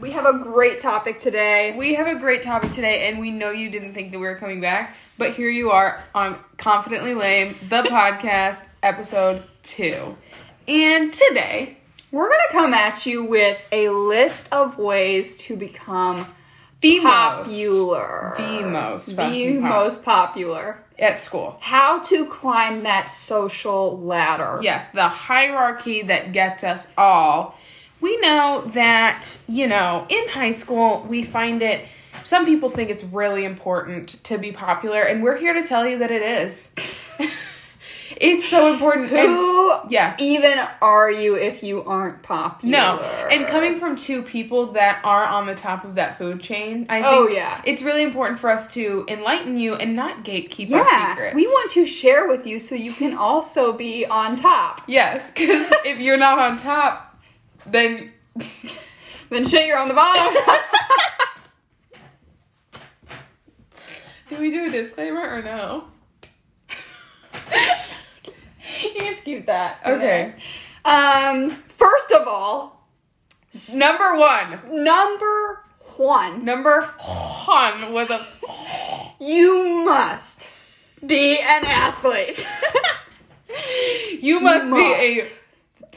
We have a great topic today. We have a great topic today, and we know you didn't think that we were coming back, but here you are on Confidently Lame, the podcast, episode two. And today, We're going to come at you with a list of ways to become the popular. The most The pop- most popular. at school. How to climb that social ladder. Yes, the hierarchy that gets us all. We know that, you know, in high school, we find it, some people think it's really important to be popular, and we're here to tell you that it is. it's so important. and- Who yeah. even are you if you aren't popular? No, and coming from two people that are on the top of that food chain, I oh, think Oh, yeah. it's really important for us to enlighten you and not gatekeep our secrets. we want to share with you so you can also be on top. yes, because if you're not on top, then Then shit, you're on the bottom. do we do a disclaimer or no? you just keep that. Okay. Um. First of all, Number one, number one, number one with a you must be an athlete. you must, be a must.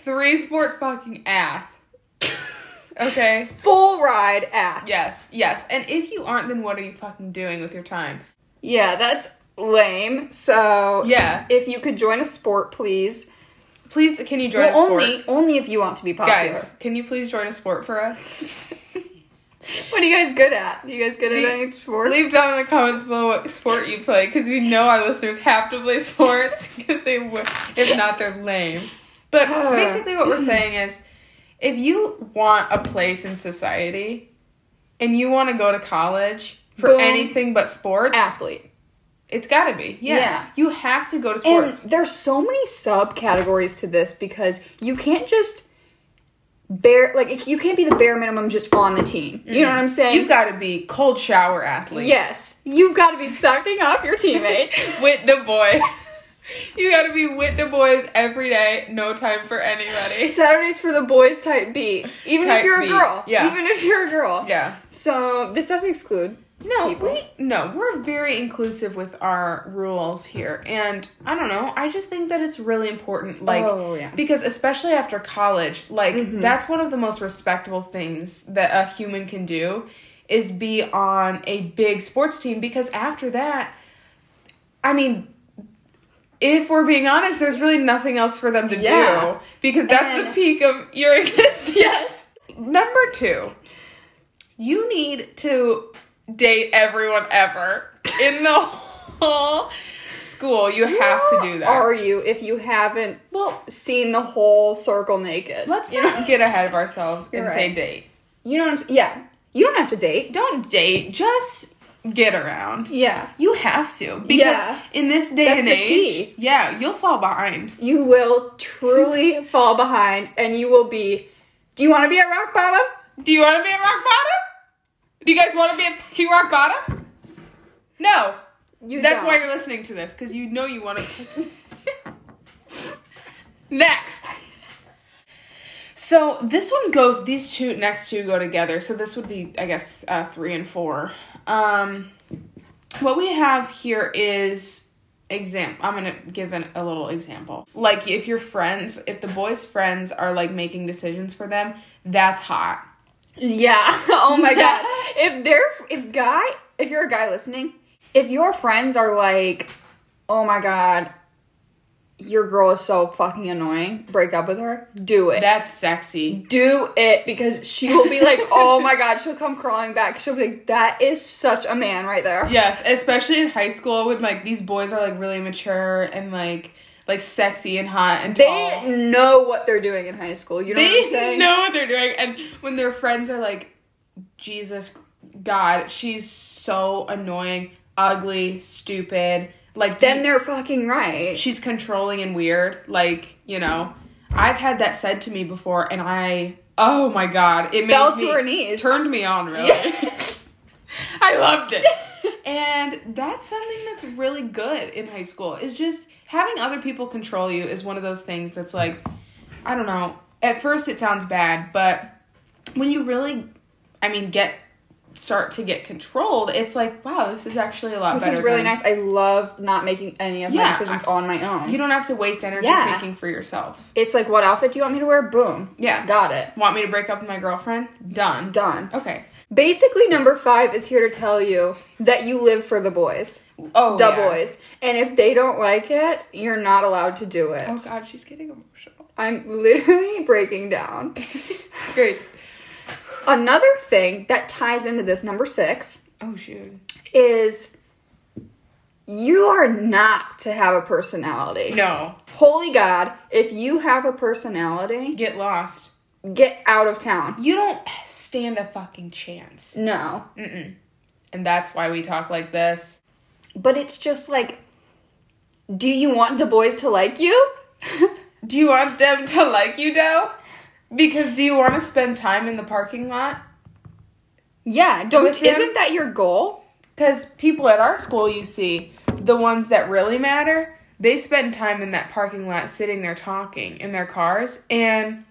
Three sport fucking ass. Okay. Full ride ath. Yes, yes. And if you aren't, then what are you fucking doing with your time? Yeah, that's lame. So Yeah. if you could join a sport, please. Please, can you join Well, a sport? only only if you want to be popular. Guys, can you please join a sport for us? What are you guys good at? you guys good at Le- any sports? Leave down in the comments below what sport you play, because we know our listeners have to play sports, because they would. If not, they're lame. But basically, what we're saying is, if you want a place in society, and you want to go to college for Boom. anything but sports, athlete. it's got to be. Yeah. Yeah. you have to go to And sports. there's so many subcategories to this because you can't just bare like you can't be the bare minimum just on the team. You know mm-hmm. what I'm saying? You've got to be cold shower athlete. yes, you've got to be sucking off your teammates. with the boys. You gotta be with the boys every day, no time for anybody. Saturdays for the boys type B. Even Type if you're B, a girl. yeah. Even if you're a girl. Yeah. So this doesn't exclude. No, People. we no, we're very inclusive with our rules here. And I don't know, I just think that it's really important like Oh, yeah. because especially after college, like Mhm. that's one of the most respectable things that a human can do is be on a big sports team because after that I mean if we're being honest, there's really nothing else for them to Yeah. do because that's the peak of your existence. Yes. Number two, you need to date everyone ever in the whole school. You have to do that. Are you if you haven't well, seen the whole circle naked? let's you not know. get ahead of ourselves and You're say right. date. You know what I'm s- yeah. You don't have to date. Don't date, just get around. Yeah. You have to because Yeah. in this day That's and age, yeah, you'll fall behind. You will truly fall behind and you will be Do you want to be at rock bottom? Do you want to be at rock bottom? Do you guys want to be at fucking rock bottom? No. You That's don't. why you're listening to this because you know you want to. Next. So this one goes. These two next two go together. So this would be, I guess, uh, three and four. Um, what we have here is exam. I'm gonna give an, a little example. Like if your friends, if the boys' friends are like making decisions for them, that's hot. Yeah. Oh my god. If they're if guy if you're a guy listening, if your friends are like, "Oh my god, your girl is so fucking annoying. Break up with her." Do it. That's sexy. do it because she will be like, "Oh my god," she'll come crawling back. She'll be like, "That is such a man right there." Yes, especially in high school when like these boys are like really mature and like like sexy and hot and They tall. know what they're doing in high school. You know what I'm They saying? know what they're doing, and when their friends are like, Jesus God, she's so annoying, ugly, stupid. Like Then they're fucking right. she's controlling and weird. Like you know, I've had that said to me before, and I oh my God, it made Fell to me, her knees. turned me on really. Yes. I loved it. and that's something that's really good in high school. Is just having other people control you is one of those things that's like I don't know. At first it sounds bad, but when you really I mean, get start to get controlled, it's like, wow, this is actually a lot This better. is really than- nice. I love not making any of my decisions on my own. You don't have to waste energy Yeah. thinking for yourself. it's like, what outfit do you want me to wear? Boom. Yeah. Got it. Want me to break up with my girlfriend? Done. Done. Okay. Basically, number five is here to tell you that you live for the boys, Oh, the yeah. boys, and if they don't like it, you're not allowed to do it. Oh God, she's getting emotional. I'm literally breaking down. Grace. Another thing that ties into this number six Oh shoot. is you are not to have a personality. No. Holy God, if you have a personality, Get lost. get out of town. You don't stand a fucking chance. No. Mm-mm. And that's why we talk like this. But it's just like, do you want the boys to like you? Do you want them to like you, though? Because do you want to spend time in the parking lot? yeah, don't With isn't that your goal? Because people at our school, you see, the ones that really matter, they spend time in that parking lot sitting there talking in their cars. And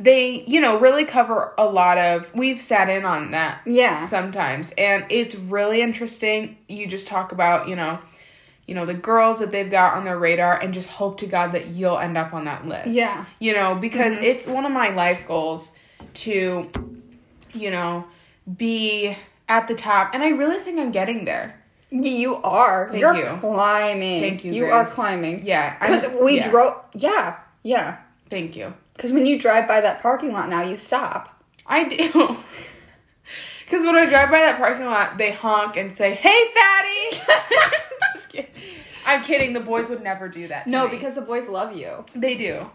they, you know, really cover a lot of. We've sat in on that Yeah. sometimes. And it's really interesting. You just talk about, you know, you know, the girls that they've got on their radar and just hope to God that you'll end up on that list. Yeah. You know, because mm-hmm. it's one of my life goals to, you know, be at the top. And I really think I'm getting there. You are. Thank You're you. climbing. Thank you, You are climbing. Yeah. Because we yeah. drove. Yeah. Yeah. Thank you. Because when you drive by that parking lot now, you stop. I do. Because when I drive by that parking lot, they honk and say, "Hey, fatty." Kidding. I'm kidding. The boys would never do that. To No, me. because the boys love you. they do.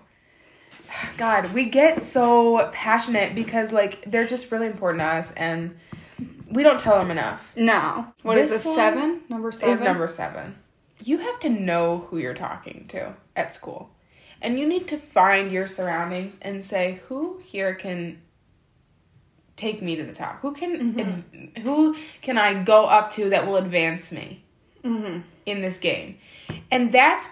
God, we get so passionate because like they're just really important to us, and we don't tell them enough. No. What is This this? Seven? Number seven? Is number seven. You have to know who you're talking to at school, and you need to find your surroundings and say, "Who here can take me to the top? Who can ad- who can I go up to that will advance me Mhm. In this game?" And that's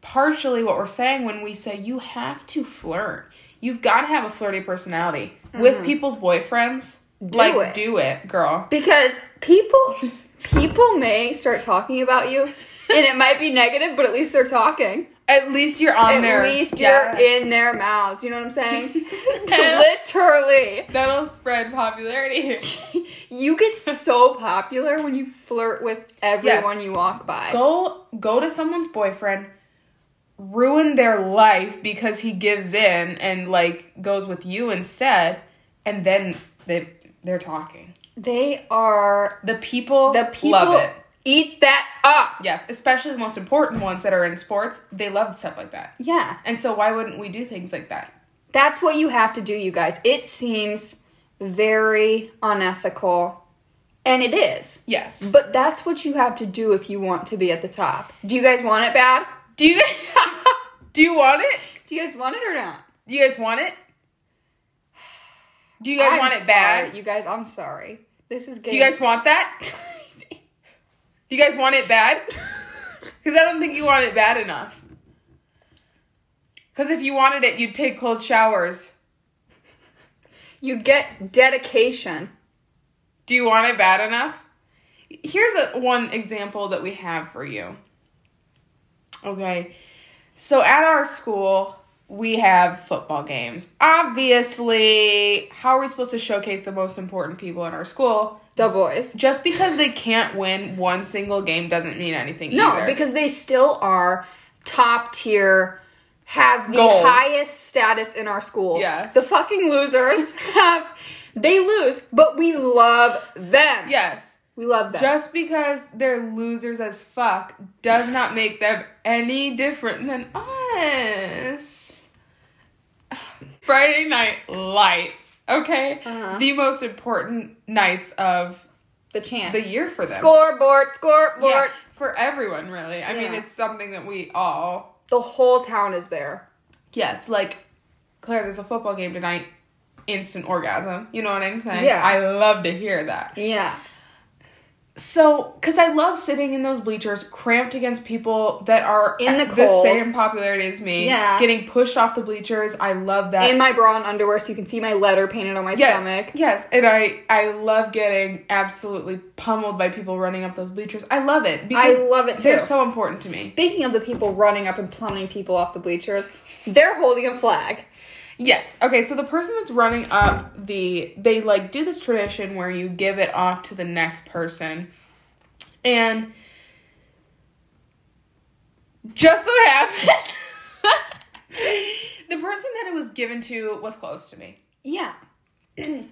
partially what we're saying when we say you have to flirt. You've got to have a flirty personality with mm-hmm. people's boyfriends. Do like it. do it, girl. Because people people may start talking about you and it might be negative, but at least they're talking. At least you're on their. at there. least Yeah. you're in their mouths. You know what I'm saying? Literally. That'll spread popularity. You get so popular when you flirt with everyone you walk by. go go to someone's boyfriend, ruin their life because he gives in and like goes with you instead, and then they they're talking. They are The people the people love it. Eat that up. Yes, especially the most important ones that are in sports. They love stuff like that. Yeah. And so why wouldn't we do things like that? That's what you have to do, you guys. It seems very unethical. And it is. Yes. But that's what you have to do if you want to be at the top. Do you guys want it bad? Do you guys do you want it? Do you guys want it or not? Do you guys want it? Do you guys I'm want it sorry, bad? You guys, I'm sorry. This is Do getting you guys want that? You guys want it bad? Because I don't think you want it bad enough. Because if you wanted it, you'd take cold showers. You'd get dedication. Do you want it bad enough? Here's a, one example that we have for you. Okay. So at our school, we have football games. Obviously, how are we supposed to showcase the most important people in our school? The boys. Just because they can't win one single game doesn't mean anything No, either. because they still are top tier, have the Goals. highest status in our school. Yes. The fucking losers have, they lose, but we love them. yes. We love them. Just because they're losers as fuck does not make them any different than us. Friday night lights, okay? Uh-huh. The most important nights of the chance. the year for them. Scoreboard, scoreboard. Yeah, for everyone, really. I mean, it's something that we all. The whole town is there. Yes, like, Claire, there's a football game tonight. Instant orgasm. You know what I'm saying? Yeah. I love to hear that. Yeah. So because I love sitting in those bleachers, cramped against people that are In the cold. same popularity as me. Yeah. getting pushed off the bleachers. I love that. In my bra and underwear, so you can see my letter painted on my yes, stomach. yes, and I I love getting absolutely pummeled by people running up those bleachers. I love it because I love it too. they're so important to me. Speaking of the people running up and plummeting people off the bleachers, they're holding a flag. Yes. Okay, so the person that's running up the they like do this tradition where you give it off to the next person. And just so happened the person that it was given to was close to me. Yeah.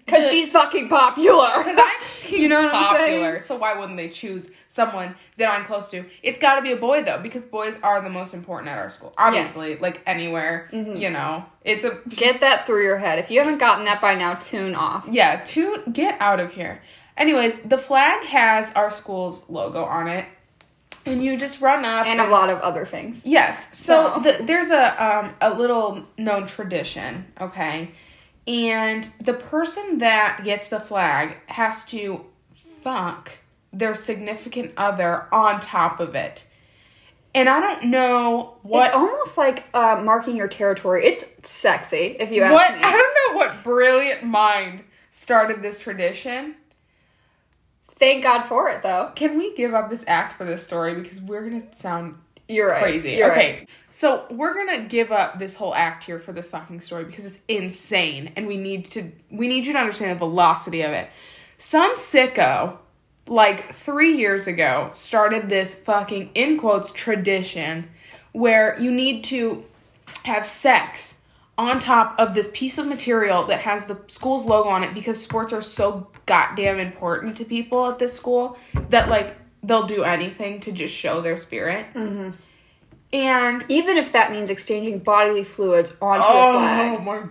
Because she's fucking popular. Because I'm You know what I'm saying? so why wouldn't they choose someone that I'm close to? It's got to be a boy though, because boys are the most important at our school. Obviously, like anywhere, Mhm. you know, it's a Get that through your head. If you haven't gotten that by now, tune off. Yeah, tune get out of here. Anyways, the flag has our school's logo on it, and you just run up And a lot of other things. Yes. So So- the, there's a um a little known tradition, okay, and the person that gets the flag has to fuck their significant other on top of it. And I don't know what It's almost like uh, marking your territory. It's sexy, if you ask what me. I don't know what brilliant mind started this tradition. Thank God for it, though. Can we give up this act for this story because we're gonna sound You're right. crazy? You're okay, right. so we're gonna give up this whole act here for this fucking story because it's insane, and we need to we need you to understand the velocity of it. Some sicko, like three years ago, started this fucking in quotes tradition where you need to have sex on top of this piece of material that has the school's logo on it because sports are so goddamn important to people at this school that like they'll do anything to just show their spirit. Mhm. And Even if that means exchanging bodily fluids onto oh a flag. my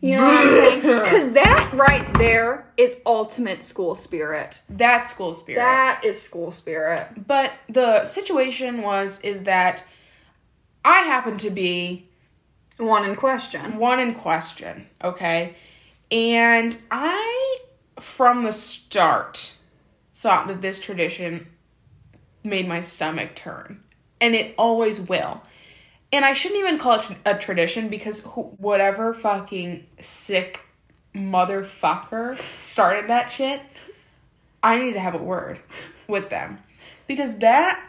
You know what I'm saying? Because that right there is ultimate school spirit. that's school spirit. That is school spirit. But the situation was is that I happen to be One in question. one in question, okay? And I, from the start, thought that this tradition made my stomach turn. And it always will. And I shouldn't even call it a tradition because whatever fucking sick motherfucker started that shit, I need to have a word with them. Because that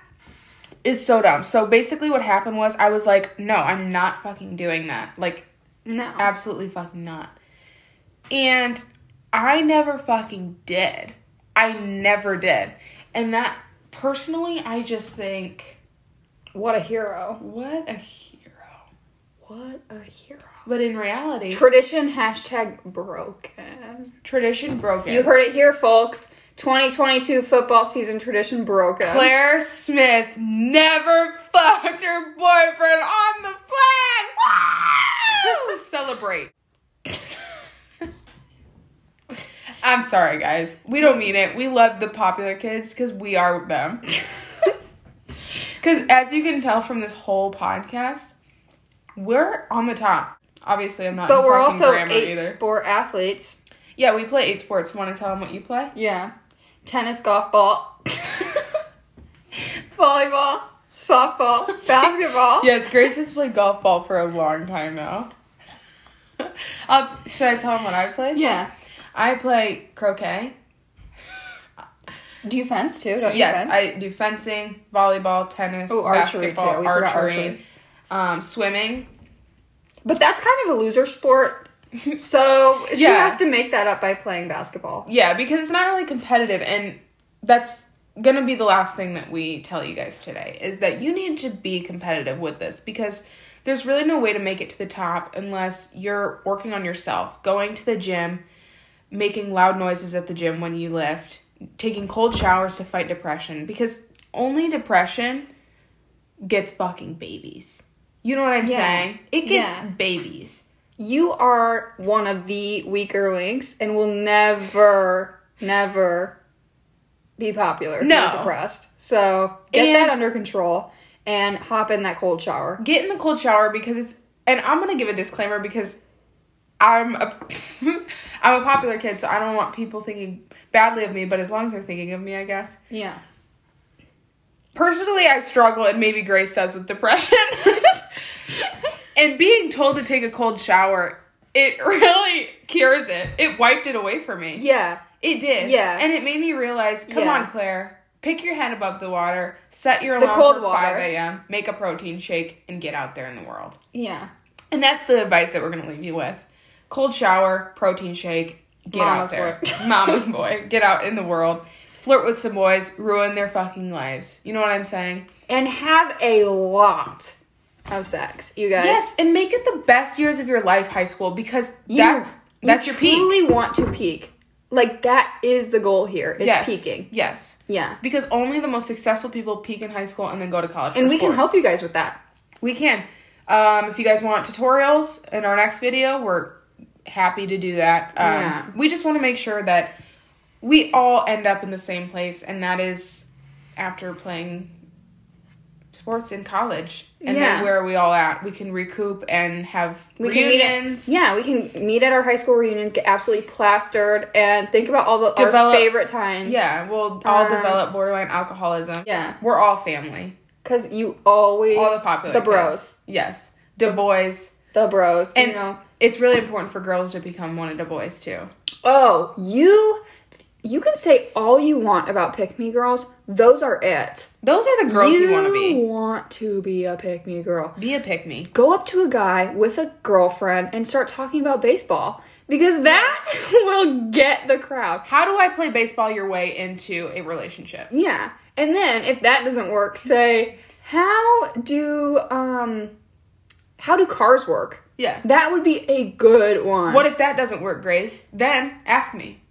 is so dumb. So basically, what happened was I was like, no, I'm not fucking doing that. Like, No. Absolutely fucking not. And I never fucking did. I never did. And that personally, I just think, What a hero. what a hero. What a hero. But in reality, Tradition hashtag broken. tradition broken. You heard it here, folks. 2022 football season tradition broken. Claire Smith never fucked her boyfriend on the flag. Woo! Celebrate. I'm sorry, guys. We don't mean it. We love the popular kids because we are them. Because as you can tell from this whole podcast, we're on the top. Obviously, I'm not. but we're also grammar eight either. sport athletes. Yeah, we play eight sports. Want to tell them what you play? Yeah. Tennis, golf ball, volleyball, softball, basketball. Yes, Grace has played golf ball for a long time now. Should I tell them what I play? Yeah. I play croquet. Do you fence too? Don't you yes, fence? I do fencing, volleyball, tennis, Oh, archery, basketball, too. We archery, archery. Um, swimming. But that's kind of a loser sport. So she Yeah. has to make that up by playing basketball. Yeah, because it's not really competitive, and that's gonna be the last thing that we tell you guys today is that you need to be competitive with this because there's really no way to make it to the top unless you're working on yourself, going to the gym, making loud noises at the gym when you lift, taking cold showers to fight depression because only depression gets fucking babies. You know what I'm Yeah. saying? It gets Yeah. babies. You are one of the weaker links and will never, never be popular if No. you're depressed. So get And- that under control and hop in that cold shower. get in the cold shower because it's and I'm gonna give a disclaimer because I'm a I'm a popular kid, so I don't want people thinking badly of me, but as long as they're thinking of me, I guess. Yeah. Personally, I struggle, and maybe Grace does with depression. and being told to take a cold shower, it really cures it. It wiped it away for me. Yeah. It did. Yeah. And it made me realize, come Yeah. on, Claire, pick your head above the water, set your The alarm cold for water. 5 a.m., make a protein shake, and get out there in the world. Yeah. And that's the advice that we're going to leave you with. Cold shower, protein shake, get Mama's out there. boy. Mama's boy. Get out in the world. Flirt with some boys, ruin their fucking lives. You know what I'm saying? And have a lot of sex, you guys. Yes, and make it the best years of your life, high school, because You- that's that's you your peak. truly want to peak. Like that is the goal here. Is yes. peaking. Yes. Yeah. Because only the most successful people peak in high school and then go to college. And we can help you guys with that. We can. Um, if you guys want tutorials in our next video, we're happy to do that. Um, Yeah. We just want to make sure that we all end up in the same place, and that is after playing sports in college. And Yeah. then where are we all at? We can recoup and have We can meet at, reunions. yeah, we can meet at our high school reunions, get absolutely plastered, and think about all the Develop- our favorite times. Yeah, we'll all Um, develop borderline alcoholism. Yeah. We're all family. Because you always All the popular the bros, kids. Yes. The boys. the bros, And you know. It's really important for girls to become one of the boys too. Oh, you you can say all you want about pick me girls. Those are it. Those are the girls you, want to be. want to be a pick me girl. Be a pick me. Go up to a guy with a girlfriend and start talking about baseball because that will get the crowd. How do I play baseball your way into a relationship? Yeah. And then if that doesn't work, say, how do um how do cars work? Yeah. That would be a good one. What if that doesn't work, Grace? Then ask me.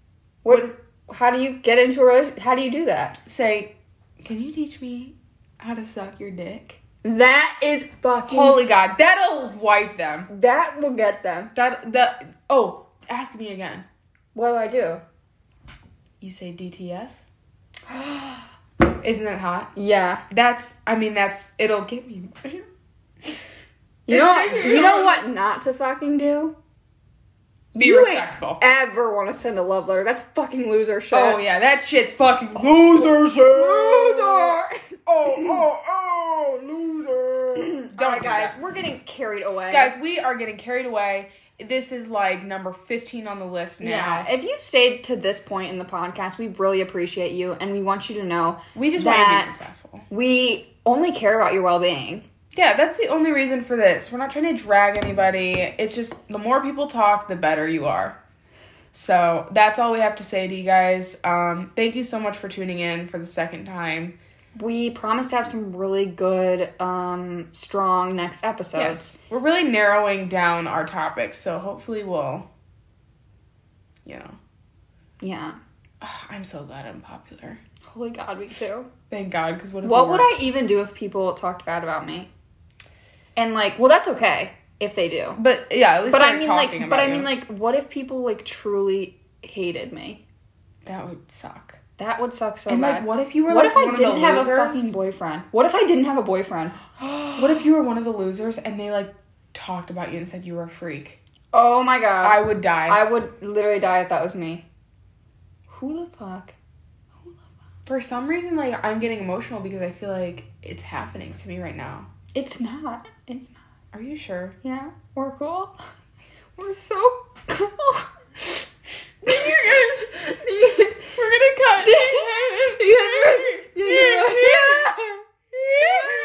what how do you get into a how do you do that? Say, can you teach me how to suck your dick? That is fucking Holy God, that'll wipe them. that will get them. That that. Oh, ask me again. What do I do? You say DTF? Isn't that hot? Yeah. That's. I mean, that's. It'll get me. You know you know what not to fucking do? Be you respectful. Ever want to send a love letter. That's fucking loser shit. Oh yeah, that shit's fucking loser shit. Loser. Oh oh oh, loser. Don't All right, guys, that. we're getting carried away. Guys, we are getting carried away. This is like number 15 on the list now. Yeah, if you've stayed to this point in the podcast, we really appreciate you, and we want you to know We just want to be successful. we only care about your well-being. Yeah, that's the only reason for this. We're not trying to drag anybody. It's just the more people talk, the better you are. So that's all we have to say to you guys. Um, thank you so much for tuning in for the second time. We promise to have some really good, um, strong next episodes. Yes, we're really narrowing down our topics, so hopefully we'll, you know, Yeah. Ah, I'm so glad I'm popular. Holy God, me too. Thank God, because what if What would? I even do if people talked bad about me? And like, well, that's okay if they do. But yeah, at least But I mean, like, but I you. mean, like, what if people like truly hated me? that would suck. That would suck so and bad. like, what if you were what like if I didn't have a fucking boyfriend? What if I didn't have a boyfriend? what if you were one of the losers and they like talked about you and said you were a freak? Oh my god. I would die. I would literally die if that was me. Who the fuck? For some reason, like I'm getting emotional because I feel like it's happening to me right now. It's not. It's not. Are you sure? Yeah, we're cool. We're so cool. these, We're gonna cut. these, these,